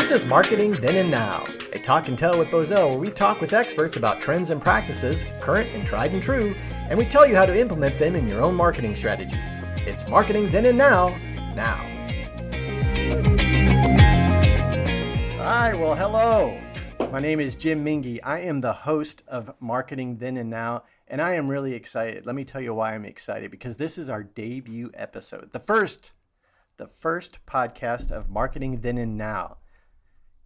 This is Marketing Then and Now, a talk and tell with Bozell where we talk with experts about trends and practices, current and tried and true, and we tell you how to implement them in your own marketing strategies. It's Marketing Then and Now, now. Hi, well, hello. My name is Jim Mingy. I am the host of Marketing Then and Now, and I am really excited. Let me tell you why I'm excited because this is our debut episode, the first, the first podcast of Marketing Then and Now.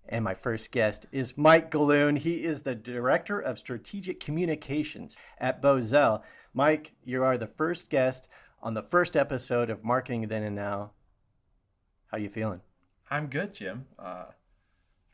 And my first guest is Mike Galoon. He is the Director of Strategic Communications at Bozell. Mike, you are the first guest on the first episode of Marketing Then and Now. How you feeling? I'm good, Jim. Uh,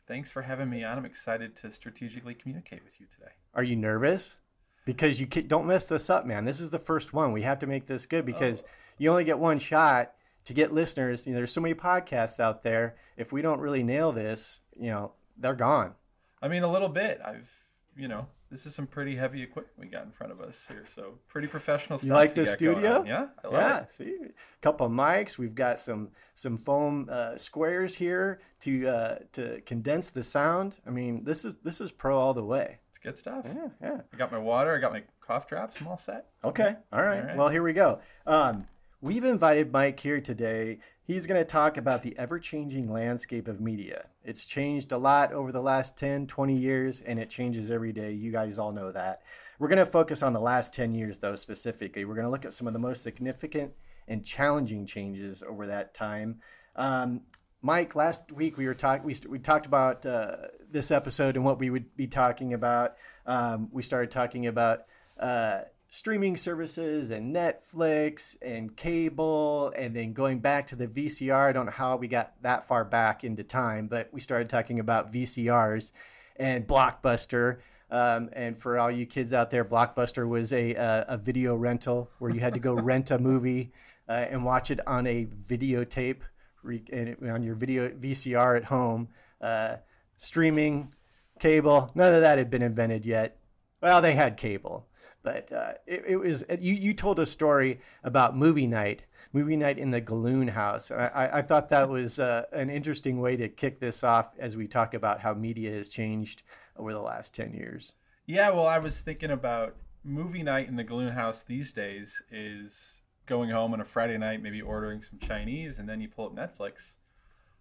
thanks for having me on. I'm excited to strategically communicate with you today. Are you nervous? Because you don't mess this up, man. This is the first one. We have to make this good because oh. you only get one shot to get listeners. You know, there's so many podcasts out there. If we don't really nail this, you know, they're gone. I mean, a little bit. I've, you know, this is some pretty heavy equipment we got in front of us here. So pretty professional stuff. You like the studio? Yeah, yeah. It. See, a couple of mics. We've got some some foam uh, squares here to uh, to condense the sound. I mean, this is this is pro all the way. It's good stuff. Yeah, yeah. I got my water. I got my cough drops. I'm all set. Okay. All right. All right. Well, here we go. Um, we've invited Mike here today He's going to talk about the ever changing landscape of media. It's changed a lot over the last 10, 20 years, and it changes every day. You guys all know that. We're going to focus on the last 10 years, though, specifically. We're going to look at some of the most significant and challenging changes over that time. Um, Mike, last week we were talking. We, we talked about uh, this episode and what we would be talking about. Um, we started talking about uh, streaming services and Netflix and cable, and then going back to the VCR. I don't know how we got that far back into time, but we started talking about VCRs and Blockbuster. Um, and for all you kids out there, Blockbuster was a, a, a video rental where you had to go rent a movie uh, and watch it on a videotape re- on your video VCR at home. Uh, streaming, cable, none of that had been invented yet. Well, they had cable, but uh, it, it, was you. You told a story about movie night, movie night in the Galoon House. I, I thought that was uh, an interesting way to kick this off as we talk about how media has changed over the last ten years. Yeah, well, I was thinking about movie night in the Galoon House these days is going home on a Friday night, maybe ordering some Chinese, and then you pull up Netflix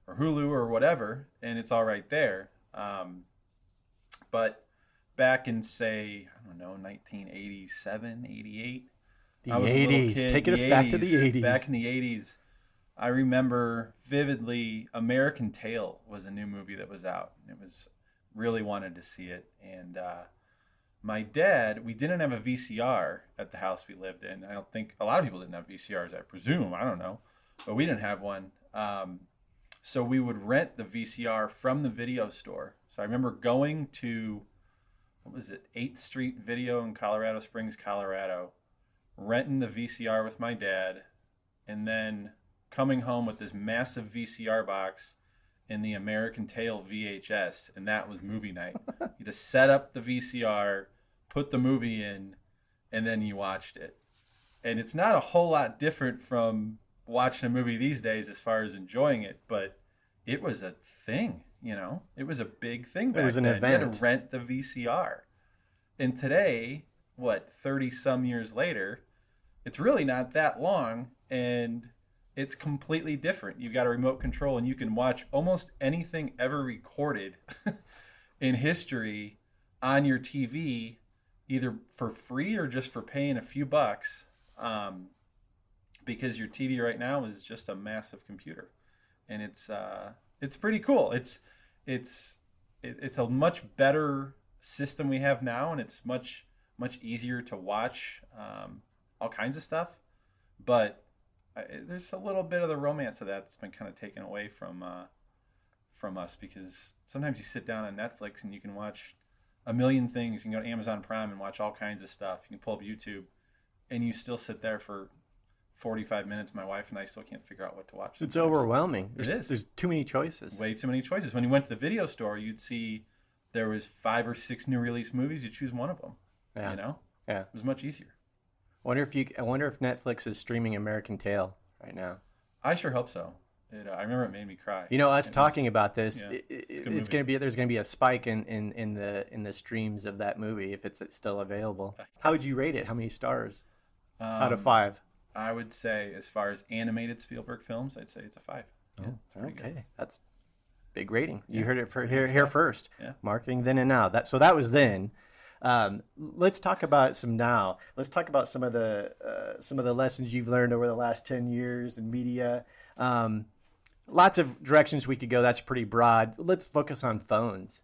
or Hulu or whatever, and it's all right there. Um, but back in say I don't know 1987, 88. The 80s. Taking us 80s, back to the 80s. Back in the 80s, I remember vividly American Tail was a new movie that was out. It was really wanted to see it and uh, my dad, we didn't have a VCR at the house we lived in. I don't think a lot of people didn't have VCRs, I presume. I don't know. But we didn't have one. Um, so we would rent the VCR from the video store. So I remember going to what was it, 8th Street Video in Colorado Springs, Colorado, renting the VCR with my dad, and then coming home with this massive VCR box in the American Tail VHS, and that was movie night. you just set up the VCR, put the movie in, and then you watched it. And it's not a whole lot different from watching a movie these days as far as enjoying it, but it was a thing. You know, it was a big thing. it was an then. event. You had to rent the VCR, and today, what thirty some years later, it's really not that long, and it's completely different. You've got a remote control, and you can watch almost anything ever recorded in history on your TV, either for free or just for paying a few bucks. Um, because your TV right now is just a massive computer, and it's uh, it's pretty cool. It's it's it's a much better system we have now, and it's much much easier to watch um, all kinds of stuff. But I, there's a little bit of the romance of that that's been kind of taken away from uh, from us because sometimes you sit down on Netflix and you can watch a million things. You can go to Amazon Prime and watch all kinds of stuff. You can pull up YouTube, and you still sit there for 45 minutes, my wife and I still can't figure out what to watch. Sometimes. It's overwhelming. There's, it is. There's too many choices. Way too many choices. When you went to the video store, you'd see there was five or six new release movies. You choose one of them. Yeah. You know. Yeah. It was much easier. I wonder if you. I wonder if Netflix is streaming American Tail right now. I sure hope so. It, uh, I remember it made me cry. You know, us It talking about this, yeah, it, it's it's, going to be there's going to be a spike in, in, in the in the streams of that movie if it's still available. How would you rate it? How many stars out of Um, five? I would say, as far as animated Spielberg films, I'd say it's a five. Yeah, it's pretty good. Okay, that's big rating. You Yeah, heard it for here here first. Yeah. Marketing then and now. That so that was then. Um, let's talk about some now. Let's talk about some of the uh, some of the lessons you've learned over the last ten years in media. Um, lots of directions we could go. That's pretty broad. Let's focus on phones.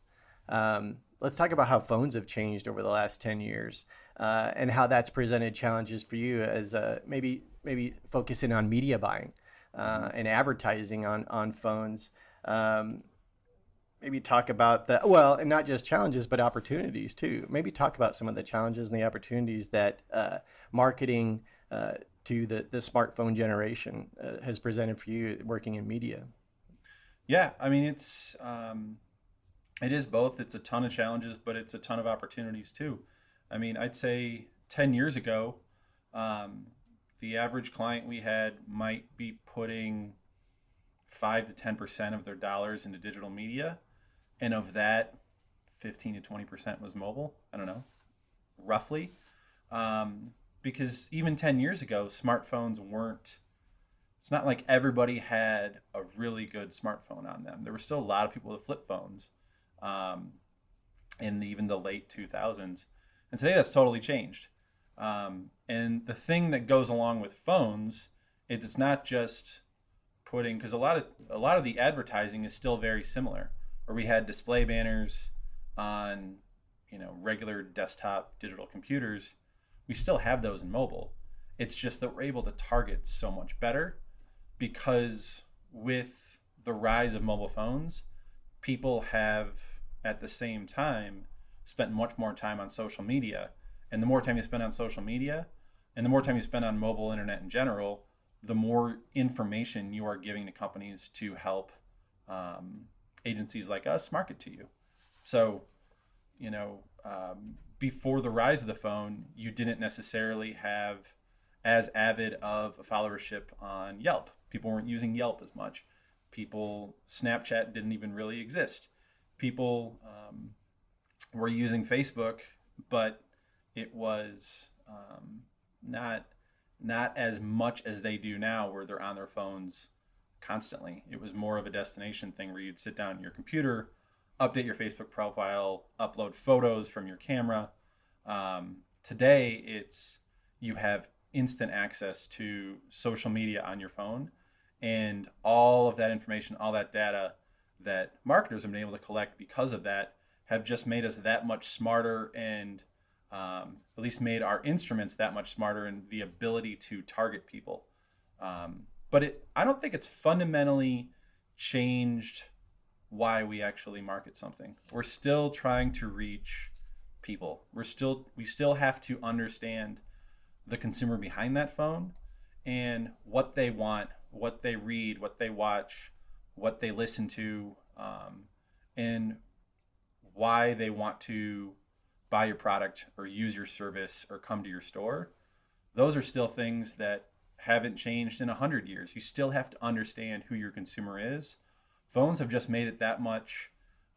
Um, let's talk about how phones have changed over the last ten years uh, and how that's presented challenges for you as uh, maybe maybe focusing on media buying uh, and advertising on on phones. Um, maybe talk about the well, and not just challenges, but opportunities too. Maybe talk about some of the challenges and the opportunities that uh, marketing uh, to the the smartphone generation uh, has presented for you working in media. Yeah, I mean it's um, it is both. It's a ton of challenges, but it's a ton of opportunities too. I mean, I'd say ten years ago, um, the average client we had might be putting five to ten percent of their dollars into digital media, and of that, fifteen to twenty percent was mobile. I don't know, roughly, um, because even ten years ago, smartphones weren't it's not like everybody had a really good smartphone on them. There were still a lot of people with flip phones um, in the, even the late 2000s. And today that's totally changed. Um, and the thing that goes along with phones is it's not just putting because a lot of a lot of the advertising is still very similar. Where we had display banners on you know regular desktop digital computers, we still have those in mobile. It's just that we're able to target so much better because with the rise of mobile phones, people have at the same time spent much more time on social media. And the more time you spend on social media and the more time you spend on mobile internet in general, the more information you are giving to companies to help um, agencies like us market to you. So, you know, um, before the rise of the phone, you didn't necessarily have as avid of a followership on Yelp. People weren't using Yelp as much. People, Snapchat didn't even really exist. People um, were using Facebook, but it was um, not not as much as they do now, where they're on their phones constantly. It was more of a destination thing where you'd sit down at your computer, update your Facebook profile, upload photos from your camera. Um, today, it's you have instant access to social media on your phone, and all of that information, all that data that marketers have been able to collect because of that have just made us that much smarter and um, at least made our instruments that much smarter in the ability to target people. Um, but it, I don't think it's fundamentally changed why we actually market something. We're still trying to reach people. We're still we still have to understand the consumer behind that phone and what they want, what they read, what they watch, what they listen to, um, and why they want to buy your product or use your service or come to your store. Those are still things that haven't changed in 100 years. You still have to understand who your consumer is. Phones have just made it that much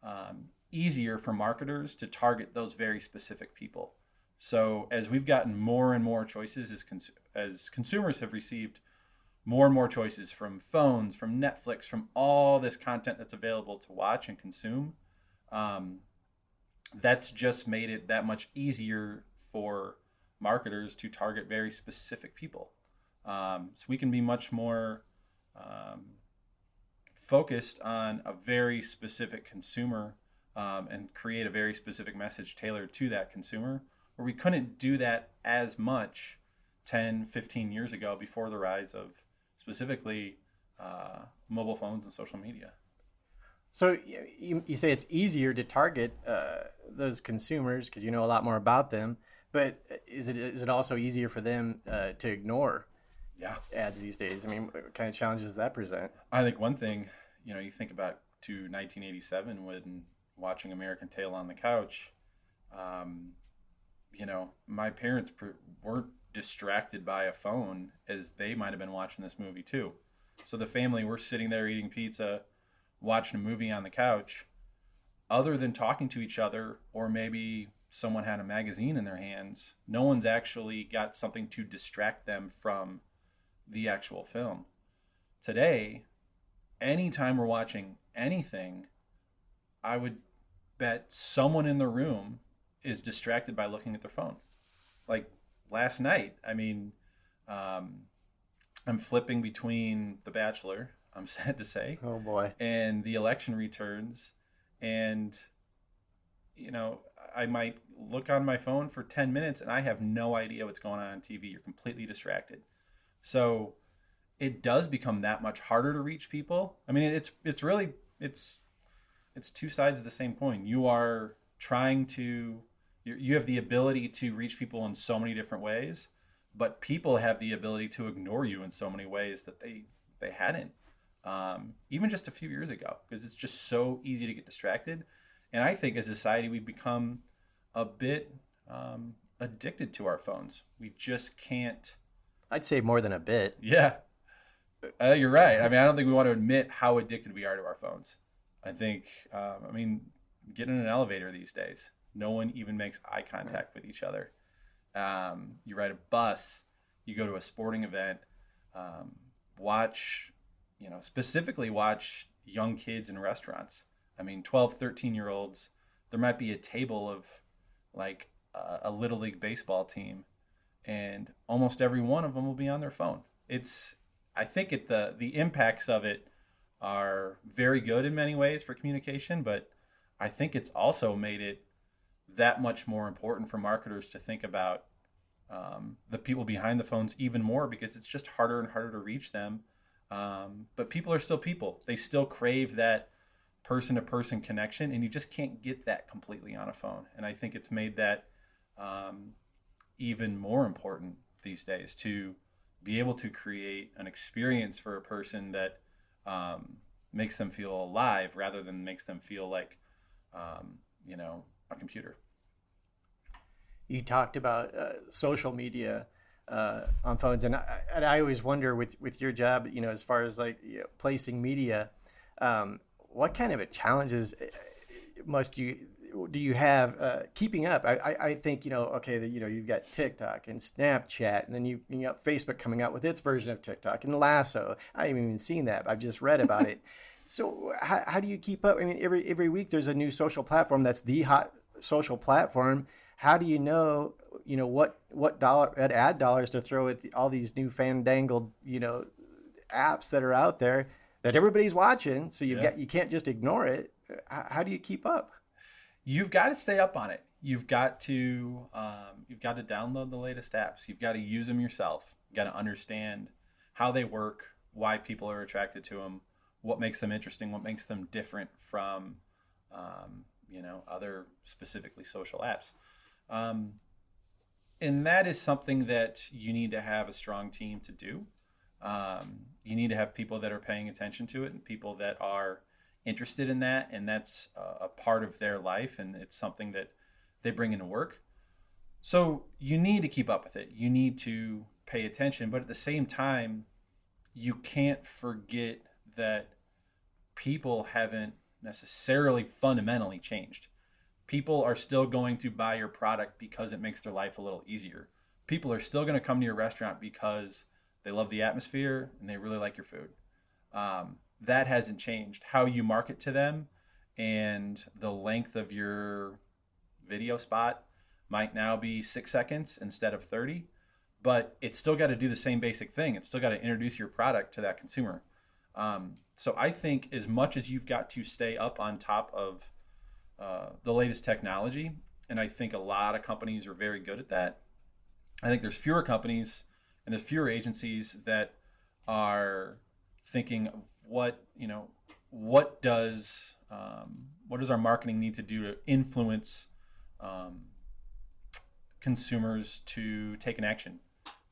um, easier for marketers to target those very specific people. So as we've gotten more and more choices as cons- as consumers have received more and more choices from phones, from Netflix, from all this content that's available to watch and consume, um, that's just made it that much easier for marketers to target very specific people. Um, so we can be much more um, focused on a very specific consumer um, and create a very specific message tailored to that consumer, where we couldn't do that as much 10, 15 years ago before the rise of specifically uh, mobile phones and social media. So you, you say it's easier to target uh, those consumers because you know a lot more about them, but is it is it also easier for them uh, to ignore Yeah. ads these days? I mean, what kind of challenges does that present? I think one thing, you know, you think about to 1987 when watching American Tail on the couch, um, you know, my parents pr- weren't distracted by a phone as they might have been watching this movie too. So the family, we're sitting there eating pizza, watching a movie on the couch. Other than talking to each other, or maybe someone had a magazine in their hands, no one's actually got something to distract them from the actual film. Today, anytime we're watching anything, I would bet someone in the room is distracted by looking at their phone. Like last night, I mean, um, I'm flipping between The Bachelor, I'm sad to say. Oh boy. And the election returns. And, you know, I might look on my phone for 10 minutes and I have no idea what's going on on TV. You're completely distracted. So it does become that much harder to reach people. I mean, it's it's really it's it's two sides of the same coin. You are trying to you have the ability to reach people in so many different ways, but people have the ability to ignore you in so many ways that they they hadn't um, even just a few years ago because it's just so easy to get distracted. And I think as a society we've become a bit um, addicted to our phones. We just can't. I'd say more than a bit. Yeah, uh, you're right. I mean, I don't think we want to admit how addicted we are to our phones. I think, um, I mean, get in an elevator these days. No one even makes eye contact with each other. Um, you ride a bus, you go to a sporting event, um, watch, you know, specifically watch young kids in restaurants. I mean, 12, 13 year olds, there might be a table of like a, a little league baseball team, and almost every one of them will be on their phone. It's, I think it, the, the impacts of it are very good in many ways for communication, but I think it's also made it that much more important for marketers to think about um, the people behind the phones even more because it's just harder and harder to reach them. Um, but people are still people. They still crave that person to person connection, and you just can't get that completely on a phone. And I think it's made that um, even more important these days to be able to create an experience for a person that um, makes them feel alive rather than makes them feel like, um, you know, a computer. You talked about uh, social media uh, on phones, and I, and I always wonder with with your job, you know, as far as like you know, placing media, um, what kind of a challenges uh, must you do you have uh, keeping up? I, I, I, think you know, okay, the, you know, you've got TikTok and Snapchat, and then you you got Facebook coming out with its version of TikTok and Lasso. I haven't even seen that. I've just read about it. So how, how do you keep up? I mean, every every week there's a new social platform that's the hot social platform. How do you know, you know, what what dollar at ad dollars to throw at the, all these new fandangled, you know, apps that are out there that everybody's watching? So you yeah. got you can't just ignore it. How, how do you keep up? You've got to stay up on it. You've got to um, you've got to download the latest apps. You've got to use them yourself. You've got to understand how they work, why people are attracted to them what makes them interesting, what makes them different from, um, you know, other specifically social apps. Um, and that is something that you need to have a strong team to do. Um, you need to have people that are paying attention to it and people that are interested in that, and that's a, a part of their life, and it's something that they bring into work. So you need to keep up with it. You need to pay attention, but at the same time, you can't forget that people haven't necessarily fundamentally changed. People are still going to buy your product because it makes their life a little easier. People are still going to come to your restaurant because they love the atmosphere and they really like your food. Um, that hasn't changed. How you market to them and the length of your video spot might now be six seconds instead of 30, but it's still got to do the same basic thing. It's still got to introduce your product to that consumer. Um, so I think as much as you've got to stay up on top of uh, the latest technology, and I think a lot of companies are very good at that. I think there's fewer companies and there's fewer agencies that are thinking of what you know what does um, what does our marketing need to do to influence um, consumers to take an action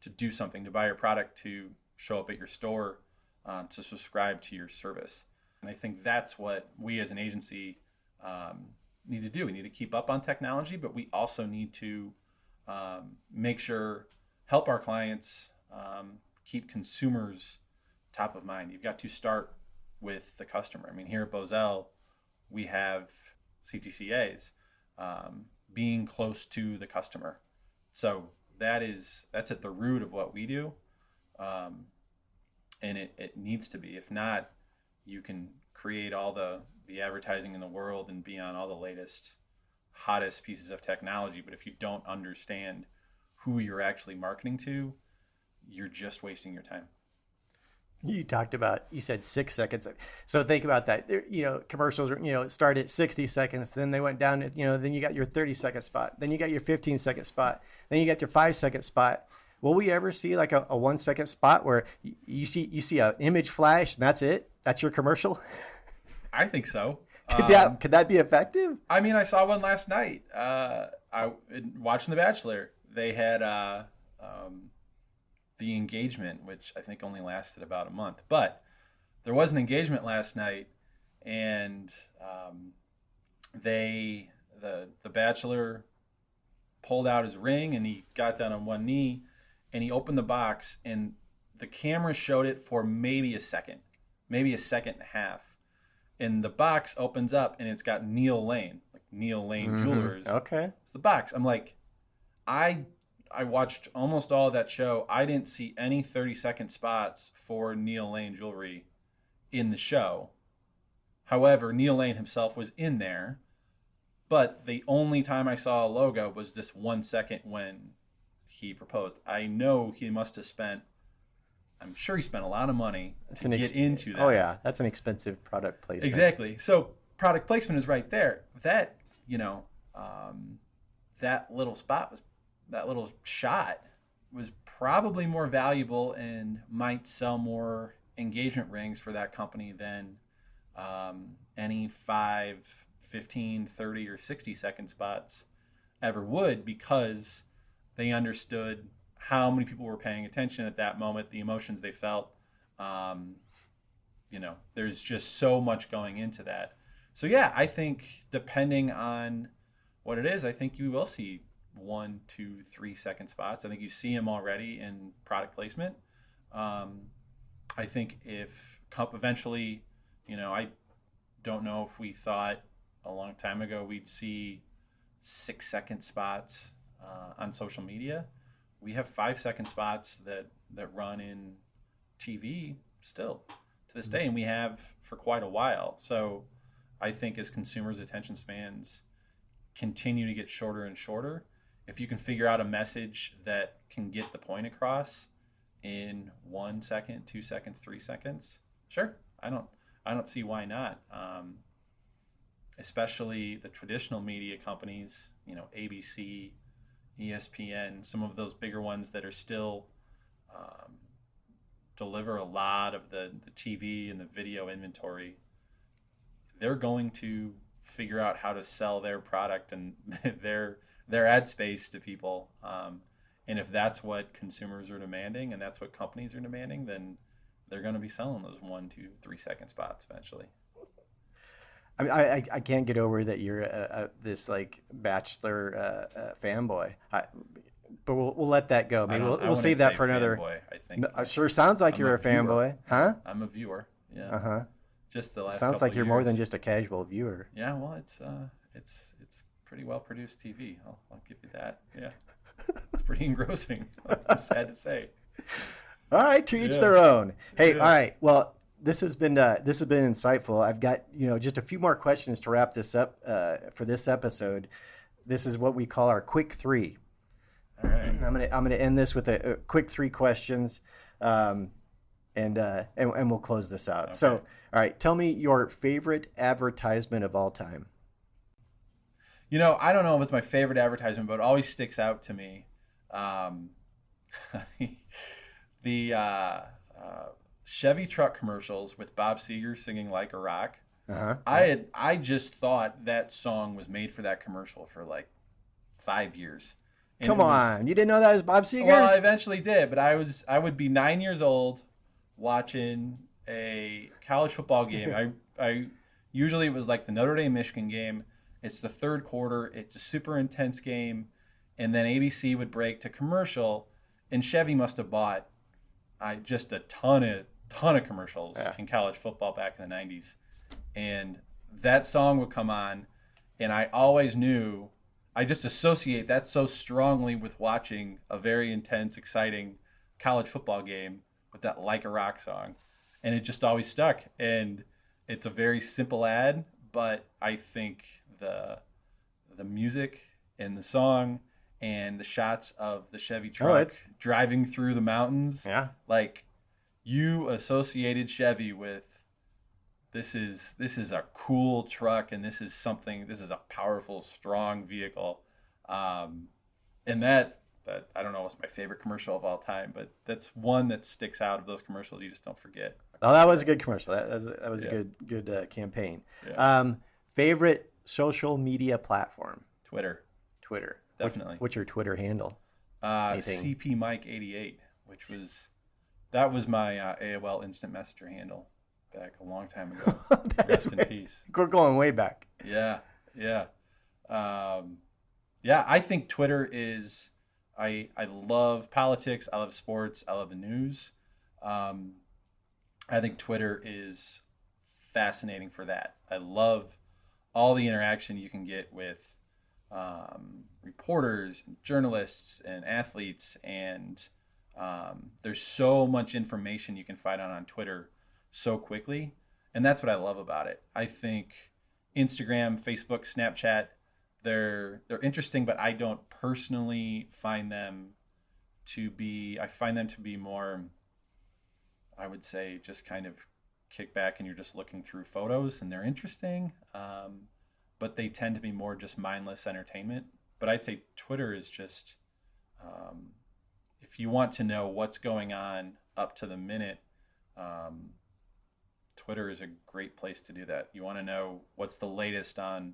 to do something to buy your product to show up at your store um, to subscribe to your service. And I think that's what we as an agency um, need to do. We need to keep up on technology, but we also need to um, make sure, help our clients um, keep consumers top of mind. You've got to start with the customer. I mean, here at Bozell, we have CTCAs um, being close to the customer. So that is that's at the root of what we do, um, and it, it needs to be. If not, you can create all the the advertising in the world and be on all the latest hottest pieces of technology but if you don't understand who you're actually marketing to you're just wasting your time. You talked about you said six seconds so think about that. There, you know commercials you know start at 60 seconds then they went down you know then you got your 30 second spot then you got your 15 second spot then you got your five second spot. Will we ever see like a, a one second spot where you see you see an image flash and that's it? That's your commercial i think so could um, that could that be effective i mean i saw one last night uh i watching the bachelor they had uh um the engagement, which I think only lasted about a month. But there was an engagement last night, and um, they the the bachelor pulled out his ring and he got down on one knee and he opened the box and the camera showed it for maybe a second, maybe a second and a half. And the box opens up and it's got Neil Lane, like Neil Lane mm-hmm. Jewelers. Okay. It's the box. I'm like, I I watched almost all of that show. I didn't see any 30 second spots for Neil Lane jewelry in the show. However, Neil Lane himself was in there, but the only time I saw a logo was this one second when he proposed. I know he must have spent. I'm sure he spent a lot of money that's to get into that. Oh yeah, that's an expensive product placement. Exactly. So product placement is right there. That you know, um, that little spot was that little shot was probably more valuable and might sell more engagement rings for that company than um, any 5 15 30 or 60 second spots ever would because they understood how many people were paying attention at that moment the emotions they felt um, you know there's just so much going into that so yeah i think depending on what it is i think you will see one, two, three second spots. I think you see them already in product placement. Um, I think if Cup eventually, you know, I don't know if we thought a long time ago we'd see six second spots uh, on social media. We have five second spots that that run in TV still to this day, and we have for quite a while. So I think as consumers' attention spans continue to get shorter and shorter, if you can figure out a message that can get the point across in one second, two seconds, three seconds, sure. I don't I don't see why not. Um, especially the traditional media companies, you know, ABC, ESPN, some of those bigger ones that are still um, deliver a lot of the, the TV and the video inventory. They're going to figure out how to sell their product and their their ad space to people. Um, and if that's what consumers are demanding and that's what companies are demanding, then they're going to be selling those one, two, three second spots eventually. I mean, I, I can't get over that you're a, a, this like bachelor uh, uh, fanboy. I, but we'll, we'll let that go. Maybe we'll, we'll save that for another. Fanboy, I think. No, sure sounds like I'm you're a, a fanboy, huh? I'm a viewer. Yeah. Uh huh. Just the last. Sounds like you're years. more than just a casual viewer. Yeah. Well, it's uh, it's it's pretty well produced TV. I'll, I'll give you that. Yeah, it's pretty engrossing. I'm sad to say. All right, to each yeah. their own. Hey, yeah. all right. Well, this has been uh, this has been insightful. I've got you know just a few more questions to wrap this up uh, for this episode. This is what we call our quick three. All right. I'm gonna I'm gonna end this with a, a quick three questions, um, and, uh, and and we'll close this out. Okay. So, all right, tell me your favorite advertisement of all time. You know, I don't know if it's my favorite advertisement, but it always sticks out to me. Um, the uh, uh, Chevy truck commercials with Bob Seger singing "Like a Rock." Uh-huh. I had I just thought that song was made for that commercial for like five years. And Come on, you didn't know that was Bob Seger? Well, I eventually did, but I was I would be nine years old watching a college football game. I I usually it was like the Notre Dame Michigan game it's the third quarter. It's a super intense game, and then ABC would break to commercial, and Chevy must have bought I just a ton of ton of commercials Yeah. in college football back in the 90s. And that song would come on, and I always knew, I just associate that so strongly with watching a very intense, exciting college football game with that Like a Rock song. And it just always stuck. And it's a very simple ad, but I think the the music and the song and the shots of the Chevy oh, truck it's- driving through the mountains Yeah. like you associated Chevy with this is this is a cool truck and this is something this is a powerful strong vehicle um, and that that I don't know what's my favorite commercial of all time but that's one that sticks out of those commercials you just don't forget Oh, that was a good commercial. That was, that was Yeah. a good good uh, campaign. Yeah. Um, favorite social media platform? Twitter Twitter. What- Definitely. what's your Twitter handle? uh, CP Mike 88 which was that was my uh, AOL instant messenger handle back a long time ago That is rest in way- peace We're going way back. Yeah, yeah, um, yeah. I think Twitter is. I I love politics. I love sports. I love the news. Um, I think Twitter is fascinating for that. I love all the interaction you can get with um, reporters, and journalists, and athletes, and um, there's so much information you can find out on Twitter so quickly, and that's what I love about it. I think Instagram, Facebook, Snapchat, they're they're interesting, but I don't personally find them to be. I find them to be more. I would say just kind of kick back and you're just looking through photos and they're interesting, um, but they tend to be more just mindless entertainment. But I'd say Twitter is just um, if you want to know what's going on up to the minute. Um, Twitter is a great place to do that. You want to know what's the latest on,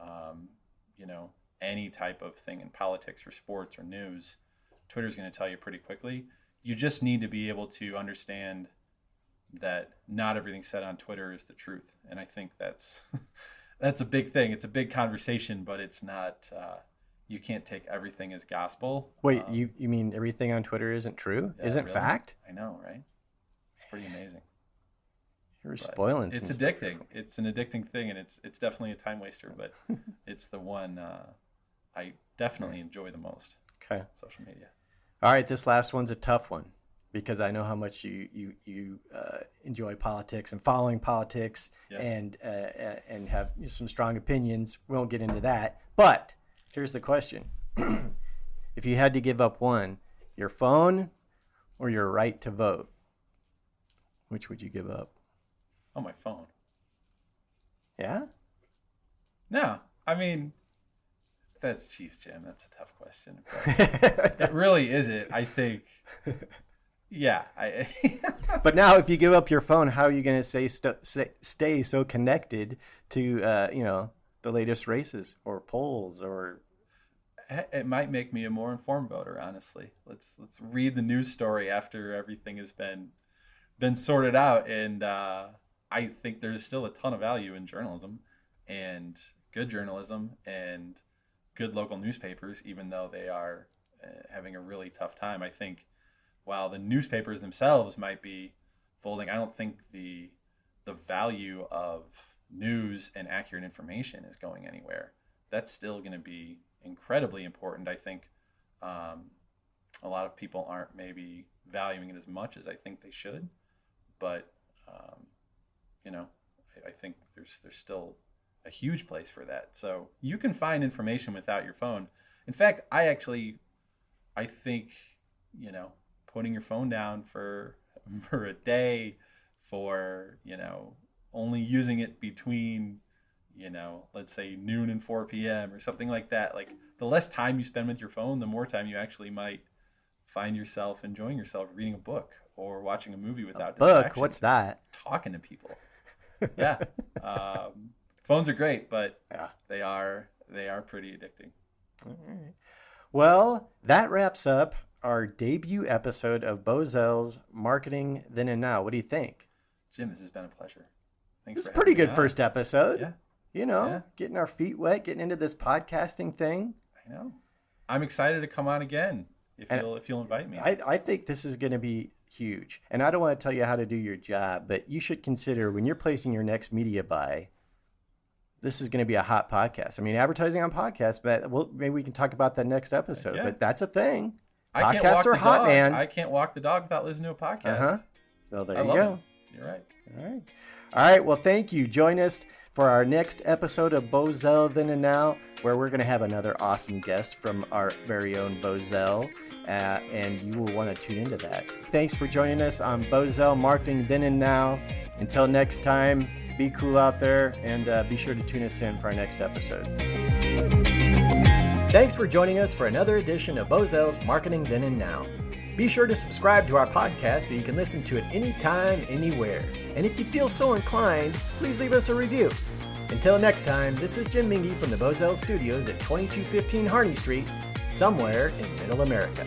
um, you know, any type of thing in politics or sports or news. Twitter's going to tell you pretty quickly. You just need to be able to understand that not everything said on Twitter is the truth, and I think that's that's a big thing. It's a big conversation, but it's not. Uh, you can't take everything as gospel. Wait, Um, you you mean everything on Twitter isn't true? Yeah, isn't really? fact? I know, right? It's pretty amazing. You're But spoiling. It's some stuff. addicting. It's an addicting thing, and it's it's definitely a time waster. But it's the one uh, I definitely enjoy the most. Okay. Social media. All right, this last one's a tough one because I know how much you you you uh, enjoy politics and following politics Yeah. and uh, uh, and have some strong opinions. We won't get into that, but here's the question: If you had to give up one, your phone or your right to vote, which would you give up? On Oh, my phone. Yeah. No, I mean, that's cheese, Jim. That's a tough question. It really isn't. I think. Yeah, I. But now, if you give up your phone, how are you going to say, st- stay so connected to uh, you know the latest races or polls or it might make me a more informed voter honestly. Let's let's read the news story after everything has been been sorted out. And uh, i think there's still a ton of value in journalism and good journalism and good local newspapers even though they are uh, having a really tough time. I think while the newspapers themselves might be folding i don't think the the value of news and accurate information is going anywhere that's still going to be incredibly important. I think um, a lot of people aren't maybe valuing it as much as I think they should, but um, you know, I, I think there's there's still a huge place for that. So you can find information without your phone. In fact, I actually, I think, you know, putting your phone down for for a day, for you know, only using it between you know, let's say noon and 4 p.m. or something like that. Like the less time you spend with your phone, the more time you actually might find yourself enjoying yourself reading a book or watching a movie without book. What's that? talking to people. Yeah, um, phones are great, but Yeah. they are they are pretty addicting. Well, that wraps up our debut episode of Bozell's Marketing Then and Now. What do you think? Jim, this has been a pleasure. Thanks. It's a pretty good first episode. Yeah, You know, Yeah. getting our feet wet, getting into this podcasting thing. I know. I'm excited to come on again if And- you'll if you'll invite me. I, I think this is going to be huge. And I don't want to tell you how to do your job, but you should consider when you're placing your next media buy, this is going to be a hot podcast. I mean, advertising on podcasts, but we'll, maybe we can talk about that next episode. Yeah. But that's a thing. I Podcasts are hot, dog. man. I can't walk the dog without listening to a podcast. Uh-huh. So there I you go. Them. You're right. All right. All right. Well, thank you. Join us for our next episode of Bozell Then and Now, where we're going to have another awesome guest from our very own Bozell, uh, and you will want to tune into that. Thanks for joining us on Bozell Marketing Then and Now. Until next time, be cool out there, and uh, be sure to tune us in for our next episode. Thanks for joining us for another edition of Bozell's Marketing Then and Now. Be sure to subscribe to our podcast so you can listen to it anytime, anywhere. And if you feel so inclined, please leave us a review. Until next time, this is Jim Mingy from the Bozell Studios at 2215 Harney Street, somewhere in Middle America.